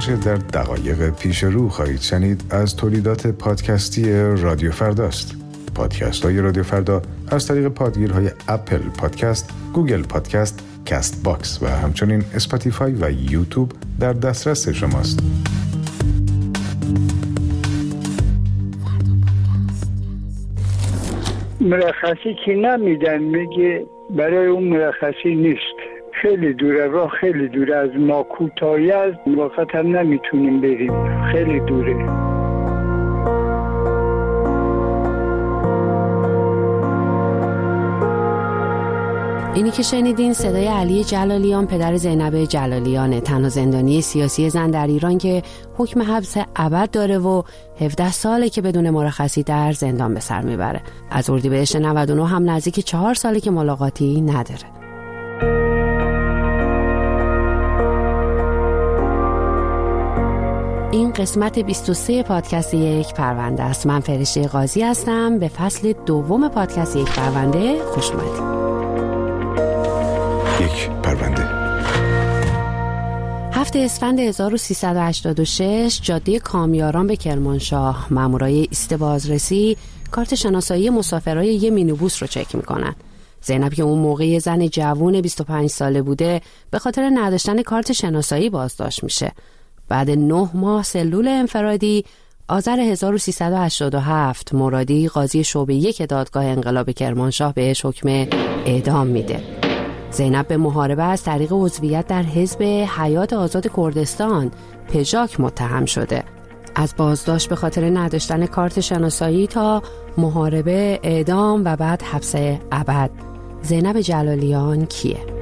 آنچه در دقایق پیش رو خواهید شنید از تولیدات پادکستی رادیو فرداست. پادکست های رادیو فردا از طریق پادگیرهای Apple Podcast، Google Podcast، Castbox و همچنین اسپاتیفای و یوتیوب در دسترس شماست. مرخصی که نمیدن میگه برای اون مرخصی نیست خیلی دوره راه خیلی دوره از ما کوتاهی از وقت هم نمی‌تونیم بریم. خیلی دوره. اینی که شنیدین صدای علی جلالیان پدر زینب جلالیانه. تنها زندانی سیاسی زن در ایران که حکم حبس ابد داره و 17 ساله که بدون مرخصی در زندان به سر می‌بره. از اردیبهشت 99 هم نزدیک چهار ساله که ملاقاتی نداره. قسمت 23 پادکست یک پرونده است. من فرشته قاضی هستم. به فصل دوم پادکست یک پرونده خوش اومدید. یک پرونده. هفته اسفند 1386 جاده کامیاران به کرمانشاه. مامورای ایست بازرسی کارت شناسایی مسافرای یه مینوبوس رو چک می‌کنن. زینب که اون موقع زن جوون 25 ساله بوده به خاطر نداشتن کارت شناسایی بازداشت میشه. بعد نه ماه سلول انفرادی آذر 1387 مرادی قاضی شعبه یک دادگاه انقلاب کرمانشاه بهش حکم اعدام میده. زینب به محاربه از طریق عضویت در حزب حیات آزاد کردستان پژاک متهم شده. از بازداشت به خاطر نداشتن کارت شناسایی تا محاربه اعدام و بعد حبس ابد. زینب جلالیان کیه؟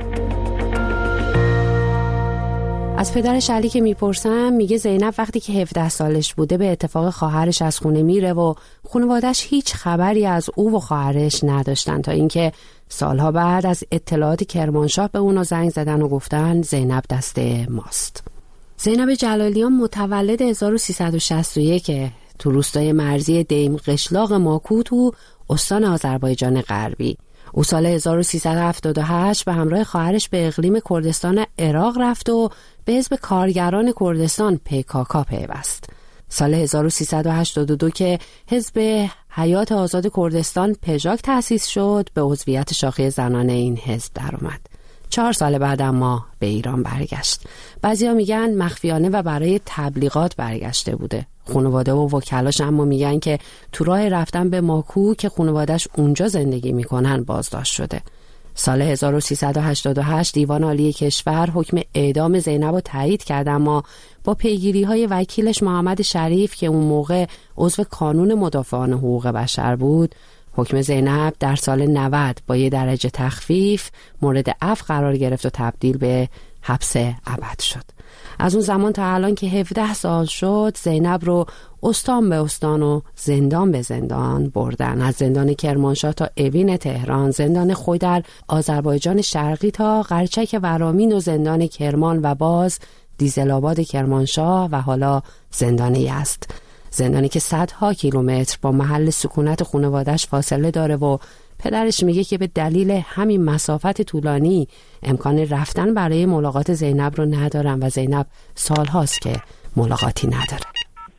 از پدرش علی که می‌پرسم میگه زینب وقتی که 17 سالش بوده به اتفاق خواهرش از خونه میره و خانوادش هیچ خبری از او و خواهرش نداشتن تا اینکه سالها بعد از اطلاعات کرمانشاه به اونو زنگ زدن و گفتن زینب دست ماست. زینب جلالیان متولد 1361 تو روستای مرزی دیم قشلاق ماکو تو استان آذربایجان غربی. او سال 1378 به همراه خواهرش به اقلیم کردستان عراق رفت و به حزب کارگران کردستان پکاکا پیوست. سال 1382 که حزب حیات آزاد کردستان پژاک تأسیس شد به عضویت شاخه زنان این حزب درآمد. چهار سال بعد اما به ایران برگشت. بعضیا میگن مخفیانه و برای تبلیغات برگشته بوده. خانواده و وکلاش اما میگن که تو راه رفتن به ماکو که خانوادش اونجا زندگی می‌کنن بازداشت شده. سال 1388 دیوان عالی کشور حکم اعدام زینب رو تایید کرد اما با پیگیری های وکیلش محمد شریف که اون موقع عضو کانون مدافعان حقوق بشر بود حکم زینب در سال 90 با یه درجه تخفیف مورد عفو قرار گرفت و تبدیل به حبس ابد شد. از اون زمان تا الان که 17 سال شد زینب رو استان به استان و زندان به زندان بردن. از زندان کرمانشاه تا اوین تهران زندان خود در آذربایجان شرقی تا قرچک ورامین و زندان کرمان و باز دیزلاباد کرمانشاه و حالا زندان است. زندانی که صدها کیلومتر با محل سکونت خانوادش فاصله داره و پدرش میگه که به دلیل همین مسافت طولانی امکان رفتن برای ملاقات زینب رو ندارم و زینب سالهاست که ملاقاتی نداره.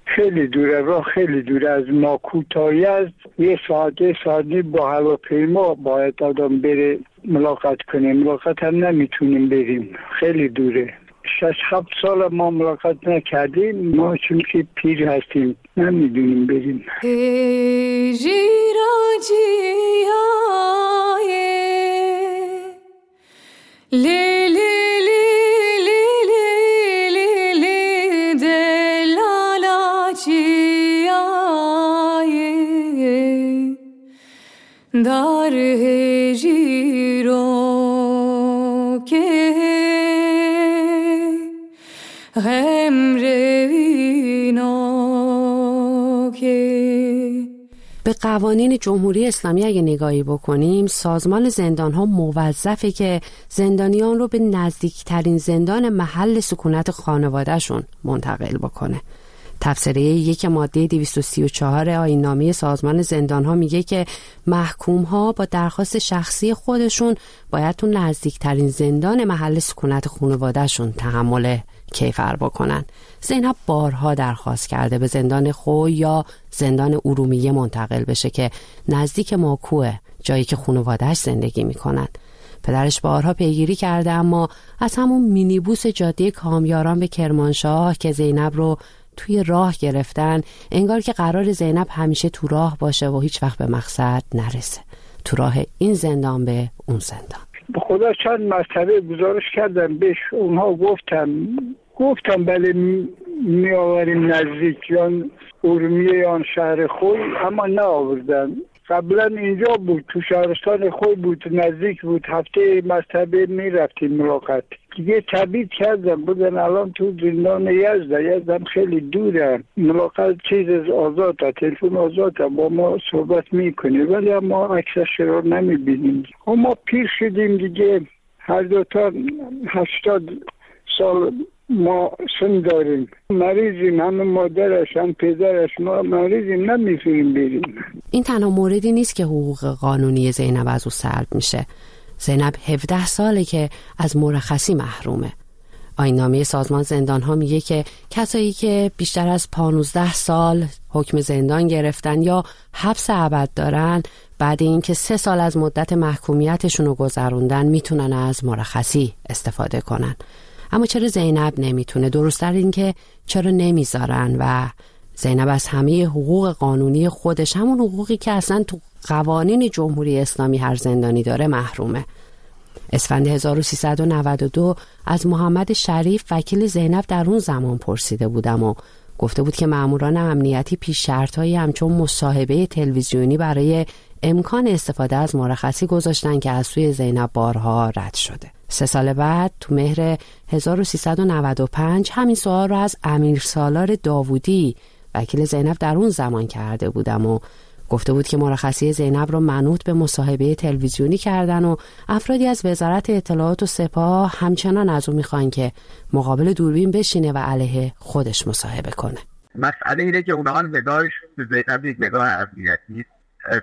خیلی دوره راه خیلی دوره از ما کوتاهی از یه ساعته ساعتی با هواپیما باید آدم بره ملاقات کنیم ملاقات هم نمی‌تونیم بریم. خیلی دوره. شش هفت سال ما ملاقات نکردیم. ما چون که پیر هستیم نمی‌دونیم بریم. dar hejiro به قوانین جمهوری اسلامی اگه نگاهی بکنیم سازمان زندان ها موظفه که زندانیان رو به نزدیکترین زندان محل سکونت خانوادهشون منتقل بکنه. تفسیره یک ماده 234 آین نامه سازمان زندان ها میگه که محکوم ها با درخواست شخصی خودشون باید تو نزدیکترین زندان محل سکونت خانوادهشون تحمل کیفر بکنن. زینب بارها درخواست کرده به زندان خو یا زندان ارومیه منتقل بشه که نزدیک ماکوه جایی که خانوادهش زندگی می‌کنن. پدرش بارها پیگیری کرده اما از همون مینیبوس جاده کامیاران به کرمانشاه که زینب رو توی راه گرفتن انگار که قرار زینب همیشه تو راه باشه و هیچ وقت به مقصد نرسه. تو راه این زندان به اون زندان. خدا چند مرتبه گزارش کردم بهش اونها گفتم. گفتم بله می آوریم نزدیک یا ارومیه یا شهر خود اما نه آوردن قبلا اینجا بود تو شهرستان خود بود نزدیک بود. هفته مرتبه می رفتیم ملاقات. دیگه تبید کردم. بودن الان تو زندان یزده. یزدم خیلی دوره. ملاقات چیز از آزاد تلفن آزاد با ما صحبت می‌کنه ولی ما عکسش رو نمی‌بینیم. ما پیر شدیم دیگه. هر دوتا هشتاد سال ما سن داریم. مریضیم همه مادرش هم پدرش ما مریضیم نمی‌تونیم بریم. این تنها موردی نیست که حقوق قانونی زینب از او سلب میشه. زینب 17 ساله که از مرخصی محرومه. آینامه سازمان زندان ها میگه که کسایی که بیشتر از 15 سال حکم زندان گرفتن یا حبس ابد دارن بعد اینکه سه سال از مدت محکومیتشون رو گذروندن می‌تونن از مرخصی استفاده کنن. اما چرا زینب نمی‌تونه؟ درستتر این که چرا نمی‌ذارن و زینب از همه حقوق قانونی خودش همون حقوقی که اصلا تو قوانین جمهوری اسلامی هر زندانی داره محرومه. اسفند 1392 از محمد شریف وکیل زینب در اون زمان پرسیده بودم و گفته بود که ماموران امنیتی پیش شرطهایی همچون مصاحبه تلویزیونی برای امکان استفاده از مرخصی گذاشتن که از سوی زینب بارها رد شده. سه سال بعد تو مهر 1395 همین سوال رو از امیر سالار داوودی وکیل زینب در اون زمان کرده بودم و گفته بود که مرخصی زینب رو منوط به مصاحبه تلویزیونی کردن و افرادی از وزارت اطلاعات و سپاه همچنان از او می‌خوان که مقابل دوربین بشینه و علیه خودش مصاحبه کنه. مسئله اینه که اونها نگاهش به زینب یک نگاه امنیتی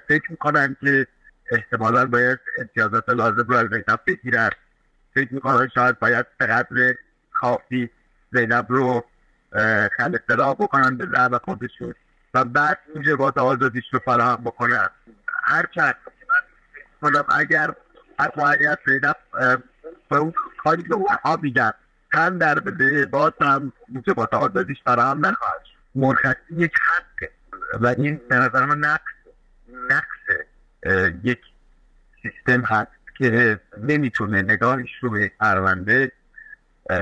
فکر می‌کنن که احتمالا باید امتیازات لازم رو از زینب بگیرن. فکر می‌کنن شاید باید به قدر کافی زینب رو خل اطلاع بکنن به زعب خودشون. و بعد موجبات آزادیش رو فراهم بکنن هر چند اگر از واقعیت زینب به اون کاری که اونها میگن تن در بده باز هم موجبات آزادیش فراهم نخواهد مرخصی یک حقه و این به نظر من نقص نقص یک سیستم هست که نمی‌تونه نگاهش رو به پرونده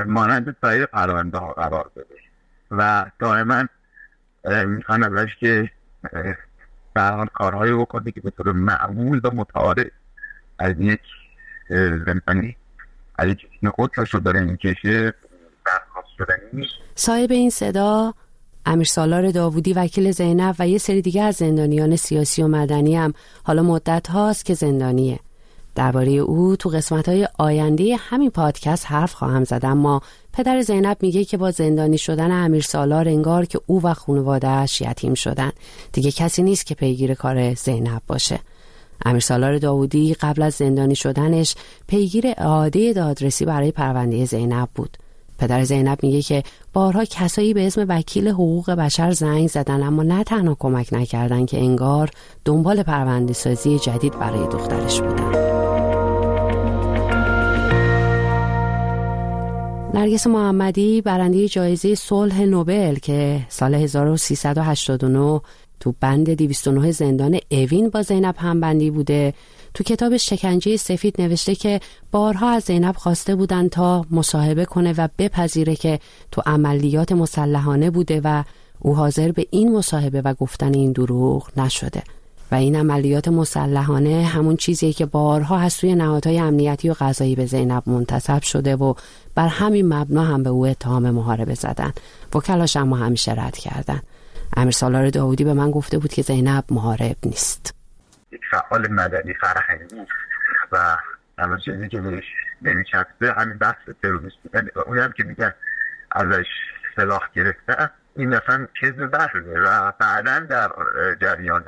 مانند سایر پرونده ها قرار بده. و دائما می‌خوان ازش که برحال کارهایی بکنه که به طور معمول و متعارف از یک زندانی از یک قدرش رو داره می‌کشه صاحب این صدا امیر سالار داوودی وکیل زینب و یه سری دیگه از زندانیان سیاسی و مدنی هم. حالا مدت هاست که زندانیه. درباره او تو قسمت های آینده همین پادکست حرف خواهم زد اما پدر زینب میگه که با زندانی شدن امیر سالار انگار که او و خانوادهش یتیم شدن. دیگه کسی نیست که پیگیر کار زینب باشه. امیر سالار داودی قبل از زندانی شدنش پیگیر اعاده دادرسی برای پرونده زینب بود. پدر زینب میگه که بارها کسایی به اسم وکیل حقوق بشر زنگ زدن اما نه تنها کمک نکردن که انگار دنبال پرونده سازی جدید برای دخترش بودن. نرگس محمدی برنده جایزه صلح نوبل که سال 1389 تو بند 209 زندان اوین با زینب همبندی بوده. تو کتاب شکنجه سفید نوشته که بارها از زینب خواسته بودن تا مصاحبه کنه و بپذیره که تو عملیات مسلحانه بوده و او حاضر به این مصاحبه و گفتن این دروغ نشده. و این عملیات مسلحانه همون چیزیه که بارها از سوی نهادهای امنیتی و قضایی به زینب منتصب شده و بر همین مبنا هم به او اتهام محاربه زدن. وکلاش اما همیشه رد کردن. امیر سالار داودی به من گفته بود که زینب محارب نیست. یک فعال مدنی فرهنگی و همه چیزی که بهش نمیچسبه همین بحث تروریست بودن اون هم که میگن ازش سلاح گرفته این مثلا کذب بحثه و بعدا در جریان